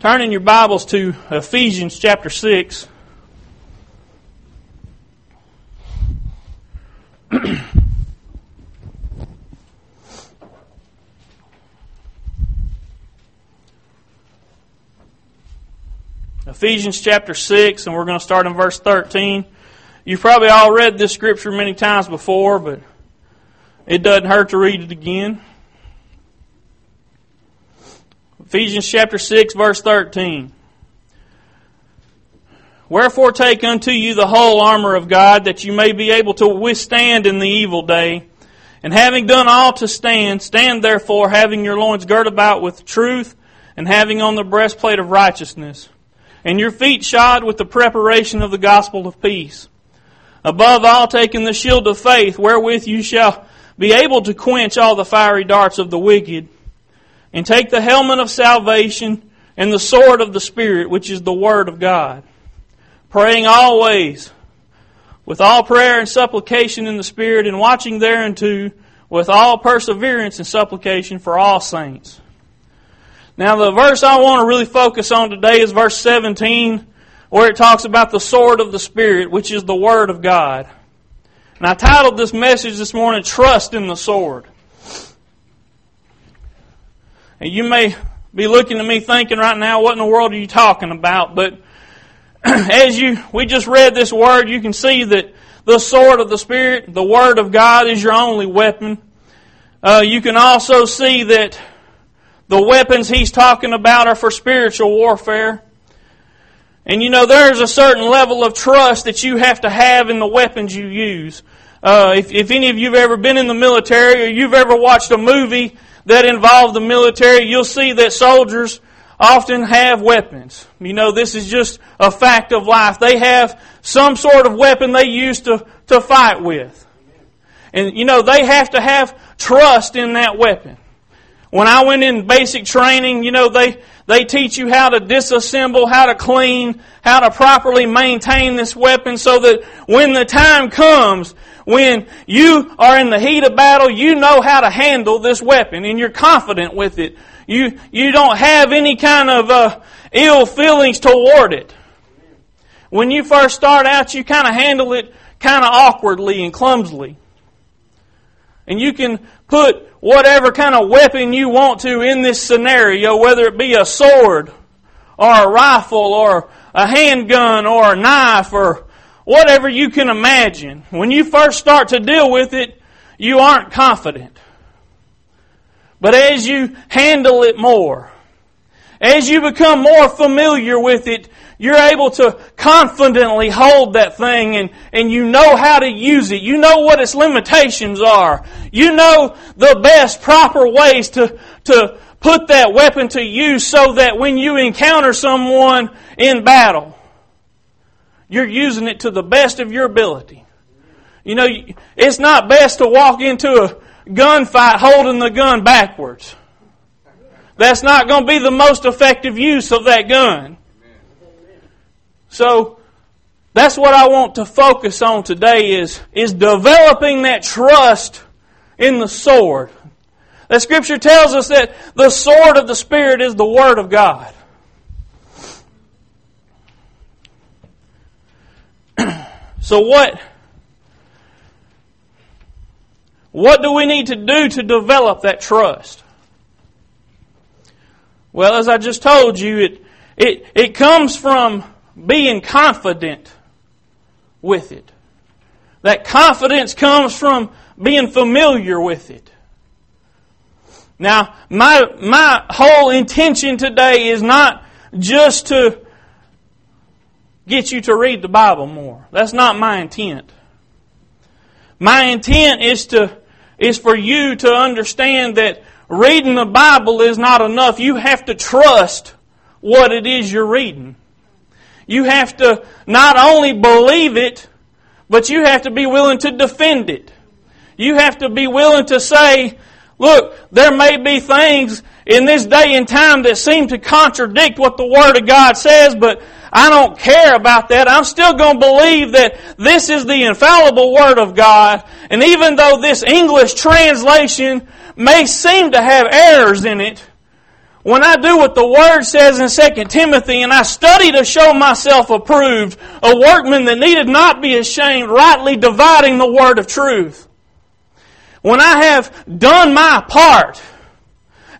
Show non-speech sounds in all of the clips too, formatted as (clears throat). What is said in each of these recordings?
Turn in your Bibles to Ephesians chapter 6. (clears throat) Ephesians chapter 6, and we're going to start in verse 13. You've probably all read this scripture many times before, but it doesn't hurt to read it again. Ephesians chapter 6, verse 13. Wherefore take unto you the whole armor of God, that you may be able to withstand in the evil day. And having done all to stand, stand therefore, having your loins girt about with truth, and having on the breastplate of righteousness, and your feet shod with the preparation of the gospel of peace. Above all, taking the shield of faith, wherewith you shall be able to quench all the fiery darts of the wicked and take the helmet of salvation and the sword of the Spirit, which is the Word of God, praying always with all prayer and supplication in the Spirit, and watching thereunto with all perseverance and supplication for all saints. Now, the verse I want to really focus on today is verse 17, where it talks about the sword of the Spirit, which is the Word of God. And I titled this message this morning, Trust in the Sword. And you may be looking at me thinking right now, what in the world are you talking about? But (clears throat) as you, we just read this word, you can see that the sword of the Spirit, the Word of God, is your only weapon. Uh, you can also see that the weapons he's talking about are for spiritual warfare. And you know, there's a certain level of trust that you have to have in the weapons you use. Uh, if, if any of you have ever been in the military or you've ever watched a movie that involve the military, you'll see that soldiers often have weapons. You know, this is just a fact of life. They have some sort of weapon they use to, to fight with. And, you know, they have to have trust in that weapon. When I went in basic training, you know, they, they teach you how to disassemble, how to clean, how to properly maintain this weapon so that when the time comes, when you are in the heat of battle, you know how to handle this weapon and you're confident with it. You, you don't have any kind of uh, ill feelings toward it. When you first start out, you kind of handle it kind of awkwardly and clumsily. And you can put whatever kind of weapon you want to in this scenario, whether it be a sword or a rifle or a handgun or a knife or whatever you can imagine. When you first start to deal with it, you aren't confident. But as you handle it more, as you become more familiar with it, you're able to confidently hold that thing and, and you know how to use it. You know what its limitations are. You know the best proper ways to, to put that weapon to use so that when you encounter someone in battle, you're using it to the best of your ability. You know, it's not best to walk into a gunfight holding the gun backwards. That's not going to be the most effective use of that gun. So, that's what I want to focus on today is, is developing that trust in the sword. The scripture tells us that the sword of the Spirit is the Word of God. So what what do we need to do to develop that trust? Well, as I just told you, it it it comes from being confident with it. That confidence comes from being familiar with it. Now, my my whole intention today is not just to get you to read the Bible more. That's not my intent. My intent is to is for you to understand that reading the Bible is not enough. You have to trust what it is you're reading. You have to not only believe it, but you have to be willing to defend it. You have to be willing to say, look, there may be things in this day and time that seem to contradict what the Word of God says, but I don't care about that. I'm still going to believe that this is the infallible Word of God. And even though this English translation may seem to have errors in it, when I do what the Word says in 2 Timothy, and I study to show myself approved, a workman that needed not be ashamed, rightly dividing the Word of truth. When I have done my part,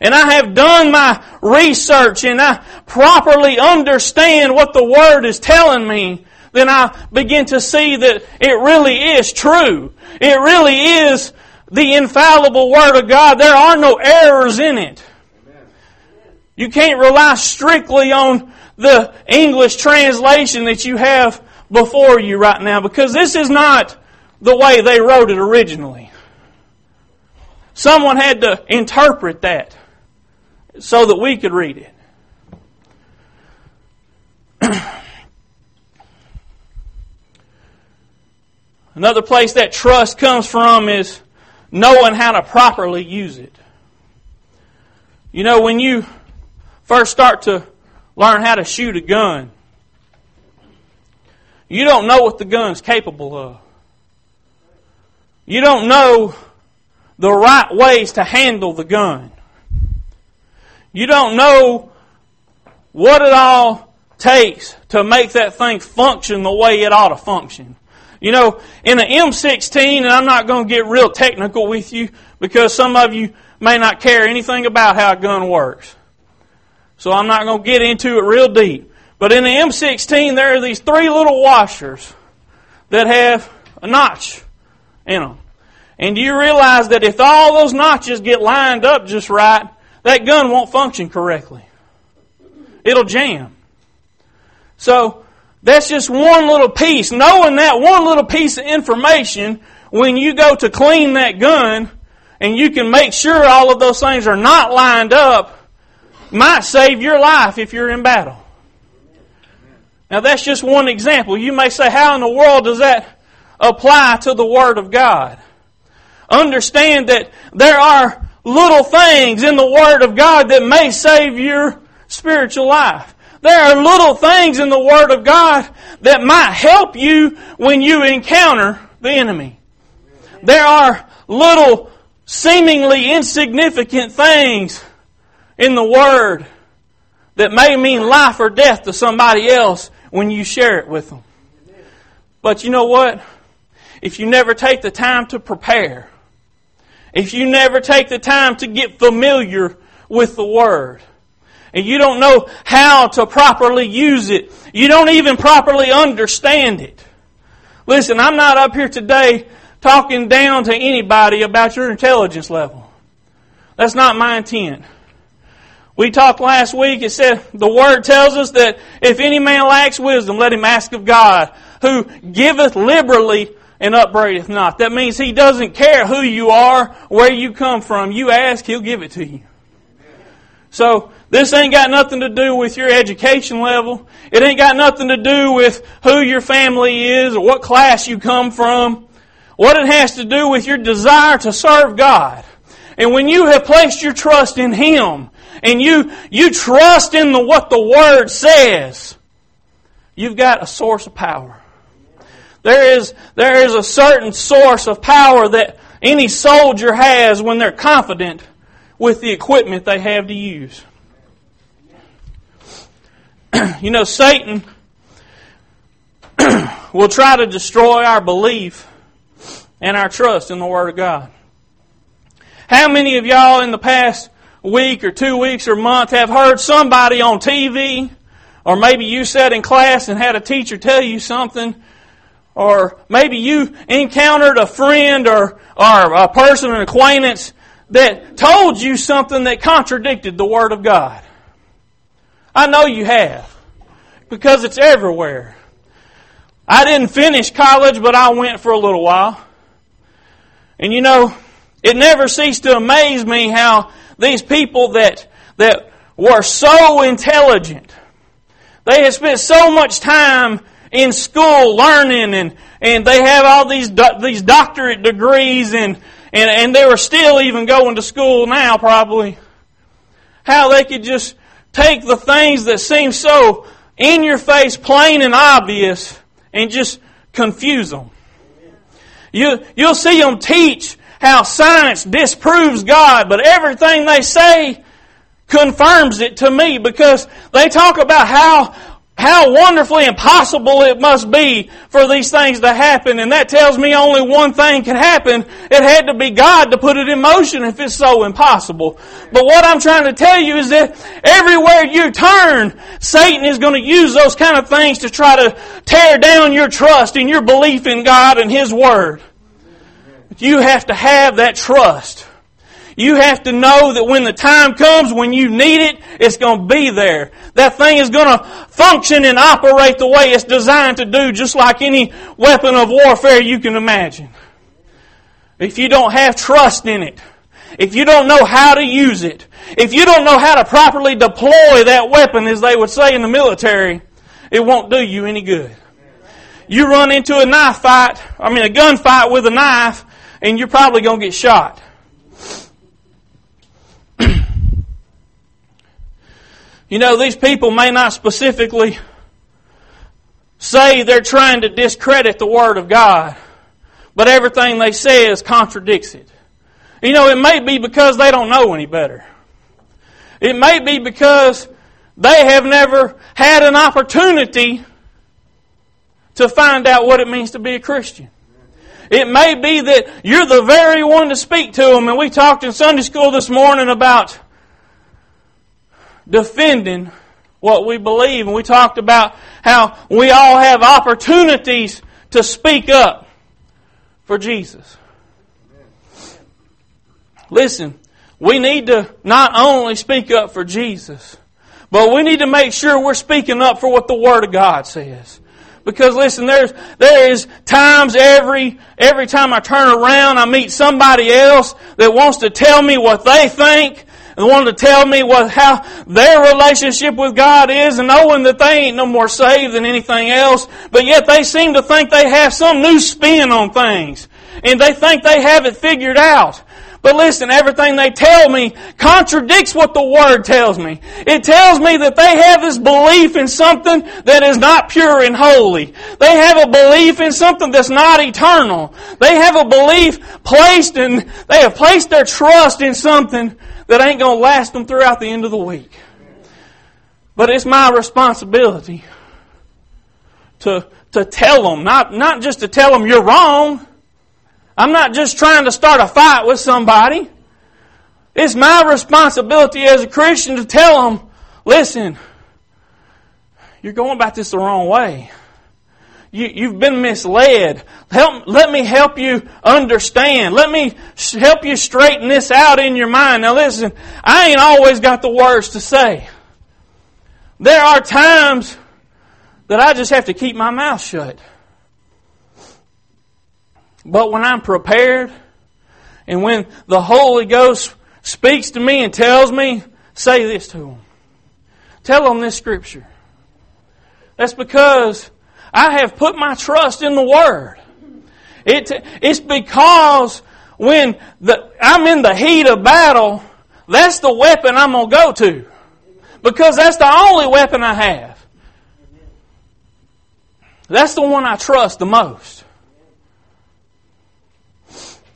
and I have done my research, and I properly understand what the Word is telling me, then I begin to see that it really is true. It really is the infallible Word of God. There are no errors in it. You can't rely strictly on the English translation that you have before you right now because this is not the way they wrote it originally. Someone had to interpret that so that we could read it. (clears throat) Another place that trust comes from is knowing how to properly use it. You know, when you first start to learn how to shoot a gun, you don't know what the gun's capable of. You don't know the right ways to handle the gun. You don't know what it all takes to make that thing function the way it ought to function. You know, in an M16, and I'm not going to get real technical with you because some of you may not care anything about how a gun works. So I'm not going to get into it real deep. But in the M16, there are these three little washers that have a notch in them. And do you realize that if all those notches get lined up just right, that gun won't function correctly? It'll jam. So, that's just one little piece. Knowing that one little piece of information, when you go to clean that gun, and you can make sure all of those things are not lined up, might save your life if you're in battle. Now that's just one example. You may say, how in the world does that apply to the Word of God? Understand that there are little things in the Word of God that may save your spiritual life. There are little things in the Word of God that might help you when you encounter the enemy. There are little seemingly insignificant things in the Word that may mean life or death to somebody else when you share it with them. But you know what? If you never take the time to prepare, if you never take the time to get familiar with the Word, and you don't know how to properly use it, you don't even properly understand it. Listen, I'm not up here today talking down to anybody about your intelligence level. That's not my intent. We talked last week, it said, the Word tells us that if any man lacks wisdom, let him ask of God, who giveth liberally and upbraideth not. That means He doesn't care who you are, where you come from. You ask, He'll give it to you. So, this ain't got nothing to do with your education level. It ain't got nothing to do with who your family is or what class you come from. What it has to do with your desire to serve God. And when you have placed your trust in Him, and you, you trust in the, what the Word says, you've got a source of power. There is, there is a certain source of power that any soldier has when they're confident with the equipment they have to use. (clears throat) you know, Satan (clears throat) will try to destroy our belief and our trust in the Word of God. How many of y'all in the past week or two weeks or month have heard somebody on TV, or maybe you sat in class and had a teacher tell you something, or maybe you encountered a friend or, or a person, an acquaintance that told you something that contradicted the Word of God. I know you have, because it's everywhere. I didn't finish college, but I went for a little while. And you know, it never ceased to amaze me how these people that, that were so intelligent, they had spent so much time in school learning and, and they have all these, these doctorate degrees and, and, and they were still even going to school now probably. How they could just take the things that seem so in your face, plain and obvious, and just confuse them. You, you'll see them teach how science disproves God, but everything they say confirms it to me because they talk about how how wonderfully impossible it must be for these things to happen, and that tells me only one thing can happen. It had to be God to put it in motion if it's so impossible. But what I'm trying to tell you is that everywhere you turn, Satan is going to use those kind of things to try to tear down your trust and your belief in God and His Word. You have to have that trust. You have to know that when the time comes when you need it, it's going to be there. That thing is going to function and operate the way it's designed to do, just like any weapon of warfare you can imagine. If you don't have trust in it, if you don't know how to use it, if you don't know how to properly deploy that weapon, as they would say in the military, it won't do you any good. You run into a knife fight, I mean a gunfight with a knife, and you're probably going to get shot. You know, these people may not specifically say they're trying to discredit the Word of God, but everything they say is contradicts it. You know, it may be because they don't know any better. It may be because they have never had an opportunity to find out what it means to be a Christian. It may be that you're the very one to speak to them, and we talked in Sunday school this morning about defending what we believe. And we talked about how we all have opportunities to speak up for Jesus. Listen, we need to not only speak up for Jesus, but we need to make sure we're speaking up for what the Word of God says. Because listen, there's there is times every every time I turn around, I meet somebody else that wants to tell me what they think wanted to tell me what, how their relationship with God is and knowing that they ain't no more saved than anything else, but yet they seem to think they have some new spin on things. And they think they have it figured out. But listen, everything they tell me contradicts what the Word tells me. It tells me that they have this belief in something that is not pure and holy. They have a belief in something that's not eternal. They have a belief placed in, they have placed their trust in something that ain't going to last them throughout the end of the week. But it's my responsibility to, to tell them, not, not just to tell them you're wrong. I'm not just trying to start a fight with somebody. It's my responsibility as a Christian to tell them, listen, you're going about this the wrong way. You, have been misled. Help, let me help you understand. Let me help you straighten this out in your mind. Now listen, I ain't always got the words to say. There are times that I just have to keep my mouth shut. But when I'm prepared, and when the Holy Ghost speaks to me and tells me, say this to them. Tell them this scripture. That's because I have put my trust in the Word. It, it's because when the, I'm in the heat of battle, that's the weapon I'm going to go to. Because that's the only weapon I have. That's the one I trust the most.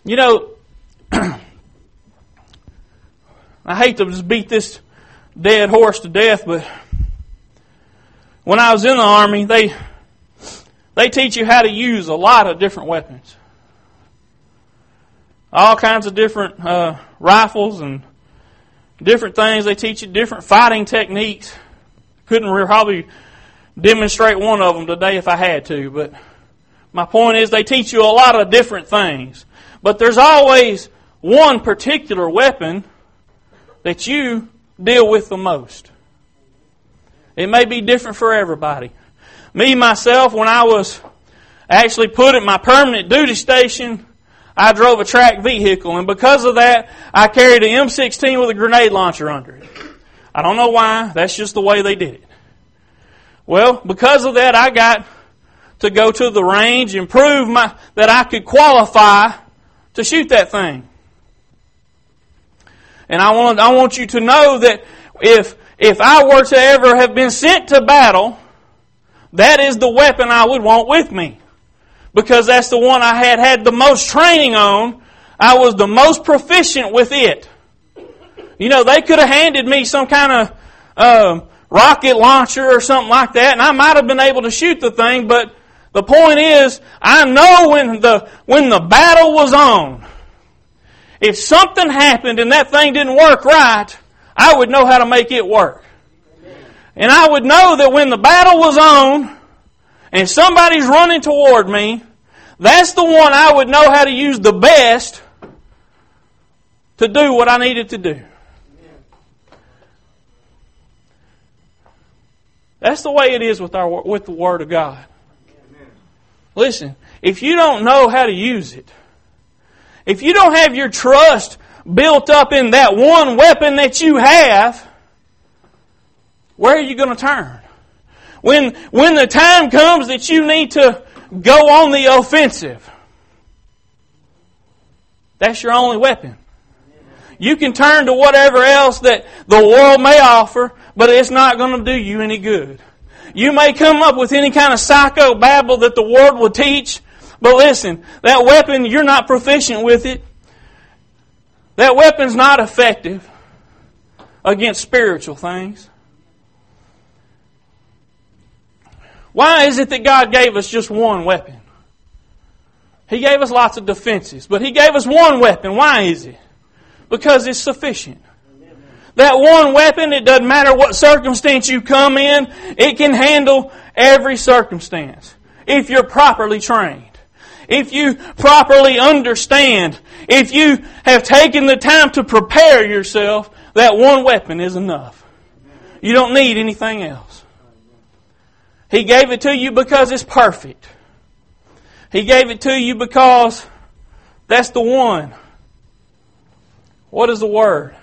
You know, (clears throat) I hate to just beat this dead horse to death, but when I was in the Army, they they teach you how to use a lot of different weapons. All kinds of different uh, rifles and different things. They teach you different fighting techniques. Couldn't probably demonstrate one of them today if I had to, but my point is they teach you a lot of different things. But there's always one particular weapon that you deal with the most. It may be different for everybody. Me, myself, when I was actually put at my permanent duty station, I drove a track vehicle, and because of that, I carried an M16 with a grenade launcher under it. I don't know why, that's just the way they did it. Well, because of that, I got to go to the range and prove my, that I could qualify to shoot that thing. And I want, I want you to know that if, if I were to ever have been sent to battle, that is the weapon I would want with me. Because that's the one I had had the most training on. I was the most proficient with it. You know, they could have handed me some kind of um, rocket launcher or something like that, and I might have been able to shoot the thing, but the point is, I know when the, when the battle was on, if something happened and that thing didn't work right, I would know how to make it work. And I would know that when the battle was on and somebody's running toward me, that's the one I would know how to use the best to do what I needed to do. That's the way it is with our with the Word of God. Listen, if you don't know how to use it, if you don't have your trust built up in that one weapon that you have, where are you going to turn? When, when the time comes that you need to go on the offensive, that's your only weapon. You can turn to whatever else that the world may offer, but it's not going to do you any good. You may come up with any kind of psycho babble that the world will teach, but listen, that weapon, you're not proficient with it. That weapon's not effective against spiritual things. Why is it that God gave us just one weapon? He gave us lots of defenses, but He gave us one weapon. Why is it? Because it's sufficient. That one weapon, it doesn't matter what circumstance you come in, it can handle every circumstance. If you're properly trained. If you properly understand. If you have taken the time to prepare yourself, that one weapon is enough. You don't need anything else. He gave it to you because it's perfect. He gave it to you because that's the one. What is the Word?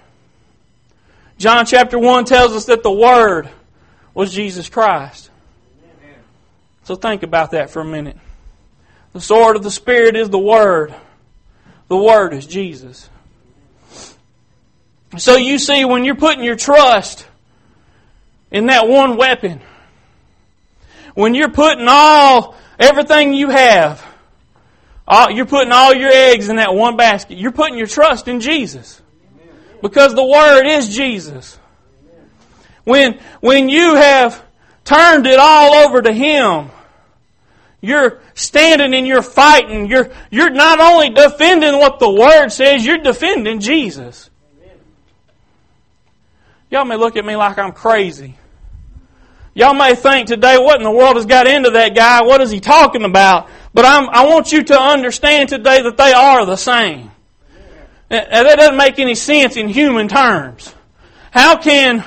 John chapter 1 tells us that the Word was Jesus Christ. So think about that for a minute. The sword of the Spirit is the Word. The Word is Jesus. So you see, when you're putting your trust in that one weapon, when you're putting all, everything you have, all, you're putting all your eggs in that one basket, you're putting your trust in Jesus. Because the Word is Jesus. When, when you have turned it all over to Him, you're standing and you're fighting. You're, you're not only defending what the Word says, you're defending Jesus. Y'all may look at me like I'm crazy. Y'all may think today, what in the world has got into that guy? What is he talking about? But I'm, I want you to understand today that they are the same. That doesn't make any sense in human terms. How can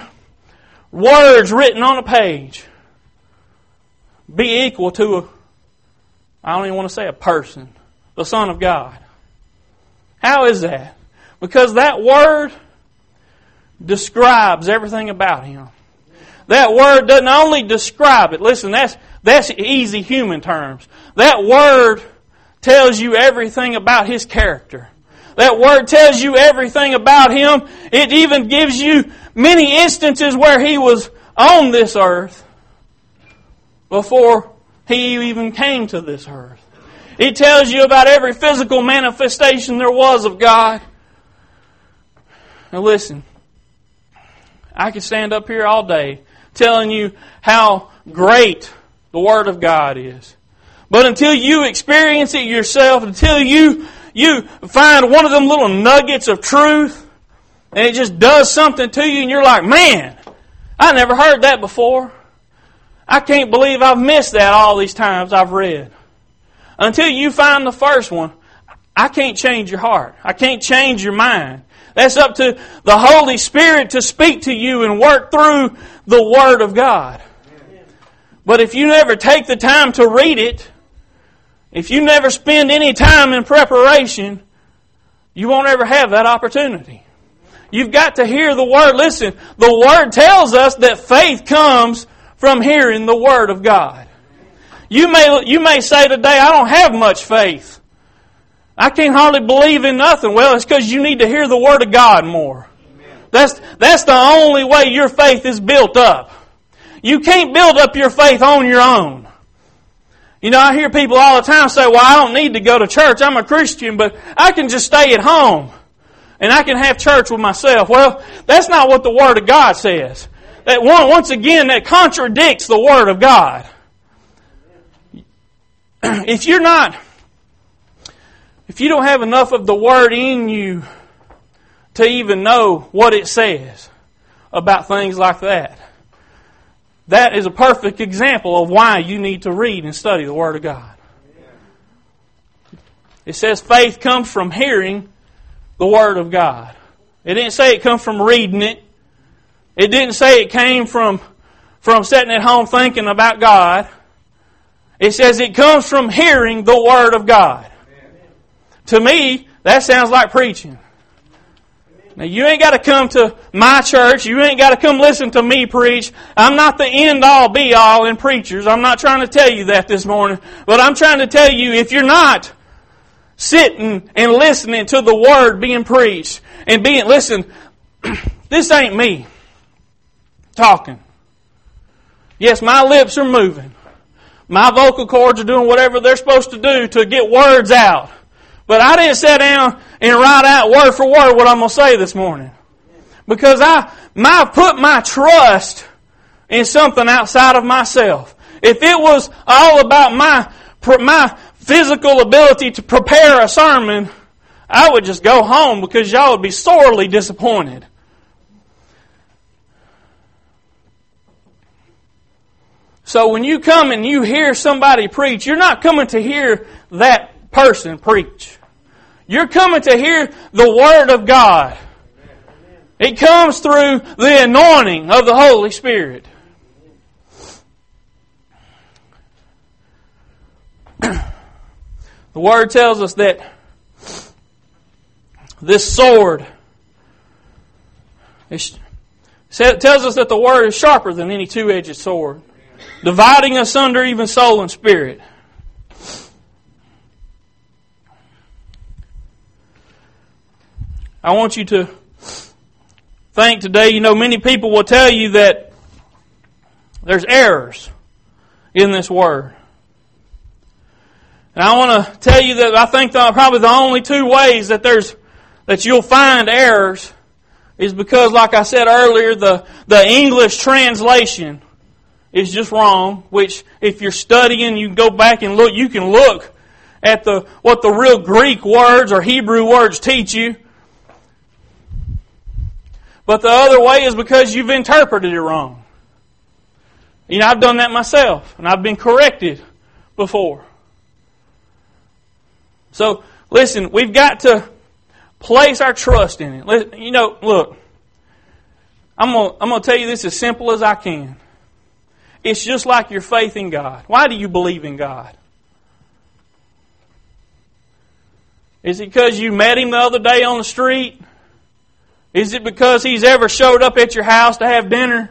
words written on a page be equal to a, I don't even want to say a person, the Son of God? How is that? Because that word describes everything about Him. That word doesn't only describe it. Listen, that's, that's easy human terms. That word tells you everything about His character. That word tells you everything about Him. It even gives you many instances where He was on this earth before He even came to this earth. It tells you about every physical manifestation there was of God. Now listen, I could stand up here all day telling you how great the Word of God is. But until you experience it yourself, until you you find one of them little nuggets of truth and it just does something to you and you're like, man, I never heard that before. I can't believe I've missed that all these times I've read. Until you find the first one, I can't change your heart. I can't change your mind. That's up to the Holy Spirit to speak to you and work through the Word of God. But if you never take the time to read it, if you never spend any time in preparation, you won't ever have that opportunity. You've got to hear the Word. Listen, the Word tells us that faith comes from hearing the Word of God. You may, you may say today, I don't have much faith. I can't hardly believe in nothing. Well, it's because you need to hear the Word of God more. That's, that's the only way your faith is built up. You can't build up your faith on your own. You know, I hear people all the time say, well, I don't need to go to church. I'm a Christian, but I can just stay at home and I can have church with myself. Well, that's not what the Word of God says. That one, once again, that contradicts the Word of God. (clears throat) If you're not, if you don't have enough of the Word in you to even know what it says about things like that, that is a perfect example of why you need to read and study the Word of God. It says faith comes from hearing the Word of God. It didn't say it comes from reading it. It didn't say it came from, from sitting at home thinking about God. It says it comes from hearing the Word of God. To me, that sounds like preaching. Now, you ain't got to come to my church. You ain't got to come listen to me preach. I'm not the end all be all in preachers. I'm not trying to tell you that this morning. But I'm trying to tell you if you're not sitting and listening to the word being preached and being, listen, (clears throat) this ain't me talking. Yes, my lips are moving. My vocal cords are doing whatever they're supposed to do to get words out. But I didn't sit down and write out word for word what I'm going to say this morning. Because I, I put my trust in something outside of myself. If it was all about my, my physical ability to prepare a sermon, I would just go home because y'all would be sorely disappointed. So when you come and you hear somebody preach, you're not coming to hear that person preach. You're coming to hear the Word of God. It comes through the anointing of the Holy Spirit. The Word tells us that this sword it tells us that the Word is sharper than any two edged sword, dividing asunder even soul and spirit. I want you to think today, you know, many people will tell you that there's errors in this Word. And I want to tell you that I think the, probably the only two ways that there's that you'll find errors is because, like I said earlier, the the English translation is just wrong. Which, if you're studying, you go back and look. You can look at the what the real Greek words or Hebrew words teach you. But the other way is because you've interpreted it wrong. You know, I've done that myself, and I've been corrected before. So, listen, we've got to place our trust in it. You know, look, I'm going I'm to tell you this as simple as I can. It's just like your faith in God. Why do you believe in God? Is it because you met Him the other day on the street? Is it because He's ever showed up at your house to have dinner?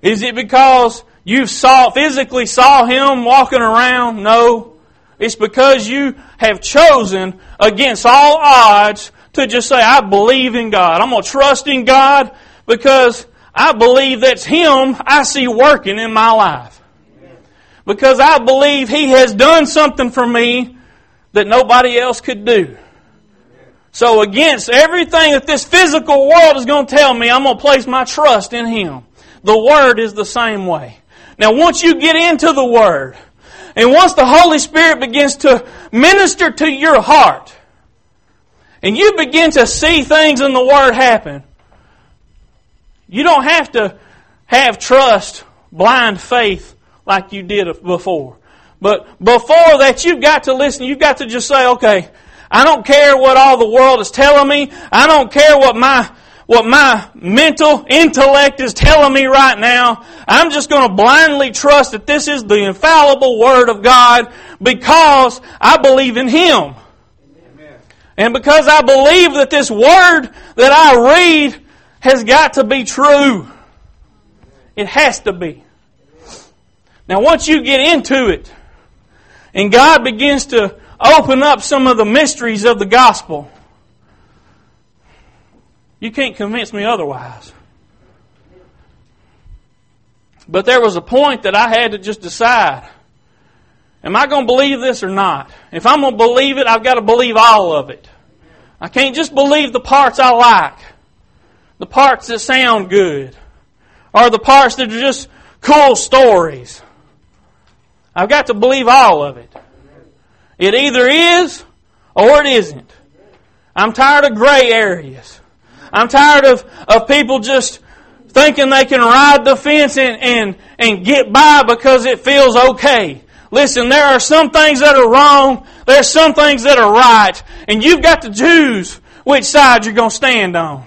Is it because you saw, physically saw Him walking around? No. It's because you have chosen against all odds to just say, I believe in God. I'm going to trust in God because I believe that's Him I see working in my life. Because I believe He has done something for me that nobody else could do. So against everything that this physical world is going to tell me, I'm going to place my trust in Him. The Word is the same way. Now once you get into the Word, and once the Holy Spirit begins to minister to your heart, and you begin to see things in the Word happen, you don't have to have trust, blind faith like you did before. But before that, you've got to listen. You've got to just say, okay, I don't care what all the world is telling me. I don't care what my what my mental intellect is telling me right now. I'm just going to blindly trust that this is the infallible Word of God because I believe in Him. And because I believe that this Word that I read has got to be true. It has to be. Now once you get into it, and God begins to open up some of the mysteries of the gospel, you can't convince me otherwise. But there was a point that I had to just decide. Am I going to believe this or not? If I'm going to believe it, I've got to believe all of it. I can't just believe the parts I like, the parts that sound good, or the parts that are just cool stories. I've got to believe all of it. It either is or it isn't. I'm tired of gray areas. I'm tired of, of people just thinking they can ride the fence and, and, and get by because it feels okay. Listen, there are some things that are wrong. There's some things that are right. And you've got to choose which side you're going to stand on.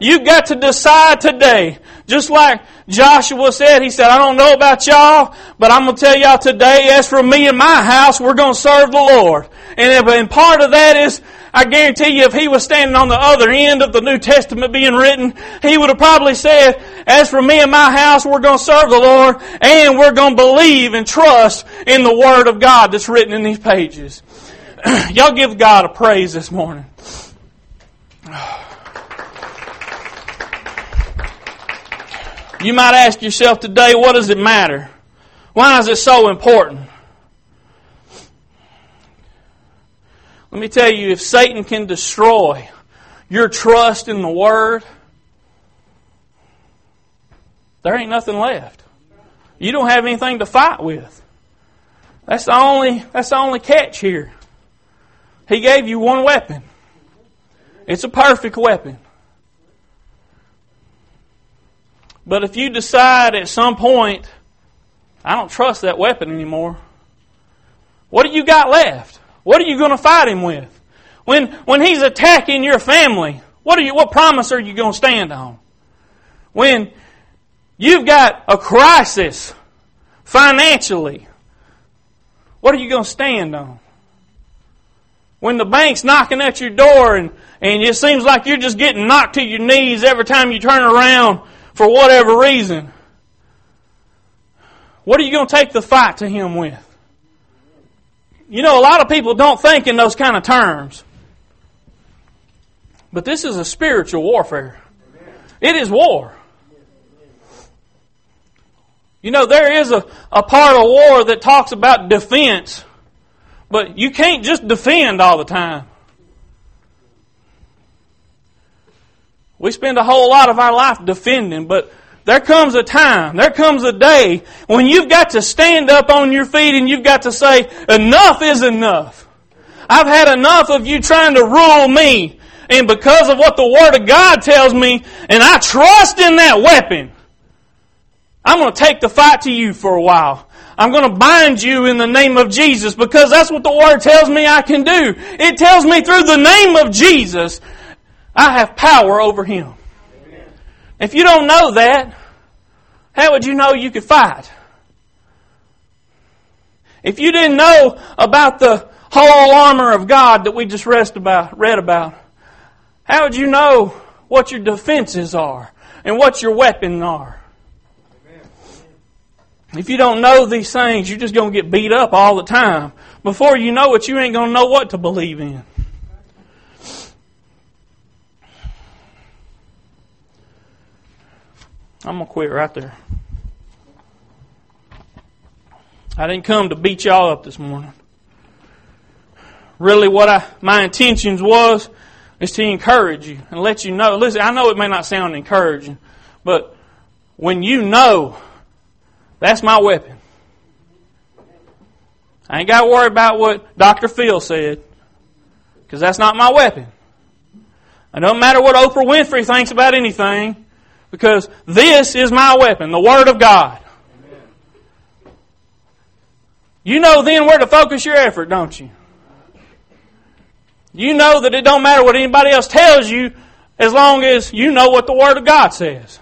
You've got to decide today. Just like Joshua said, he said, I don't know about y'all, but I'm going to tell y'all today, as for me and my house, we're going to serve the Lord. And, if, and part of that is, I guarantee you, if he was standing on the other end of the New Testament being written, he would have probably said, as for me and my house, we're going to serve the Lord, and we're going to believe and trust in the Word of God that's written in these pages. (clears throat) y'all give God a praise this morning. (sighs) You might ask yourself today, what does it matter? Why is it so important? Let me tell you, if Satan can destroy your trust in the Word, there ain't nothing left. You don't have anything to fight with. That's the only, that's the only catch here. He gave you one weapon. It's a perfect weapon. But if you decide at some point, I don't trust that weapon anymore, what do you got left? What are you going to fight him with? When, when he's attacking your family, what, are you, what promise are you going to stand on? When you've got a crisis financially, what are you going to stand on? When the bank's knocking at your door and, and it seems like you're just getting knocked to your knees every time you turn around for whatever reason. What are you going to take the fight to him with? You know, a lot of people don't think in those kind of terms. But this is a spiritual warfare. It is war. You know, there is a, a part of war that talks about defense, but you can't just defend all the time. We spend a whole lot of our life defending, but there comes a time, there comes a day when you've got to stand up on your feet and you've got to say, enough is enough. I've had enough of you trying to rule me. And because of what the Word of God tells me, and I trust in that weapon, I'm going to take the fight to you for a while. I'm going to bind you in the name of Jesus because that's what the Word tells me I can do. It tells me through the name of Jesus I have power over him. Amen. If you don't know that, how would you know you could fight? If you didn't know about the whole armor of God that we just about, read about, how would you know what your defenses are and what your weapons are? If you don't know these things, you're just going to get beat up all the time. Before you know it, you ain't going to know what to believe in. I'm going to quit right there. I didn't come to beat y'all up this morning. Really, what I, my intentions was is to encourage you and let you know. Listen, I know it may not sound encouraging, but when you know, that's my weapon. I ain't got to worry about what Dr. Phil said, because that's not my weapon. It don't matter what Oprah Winfrey thinks about anything. Because this is my weapon, the Word of God. You know then where to focus your effort, don't you? You know that it don't matter what anybody else tells you as long as you know what the Word of God says.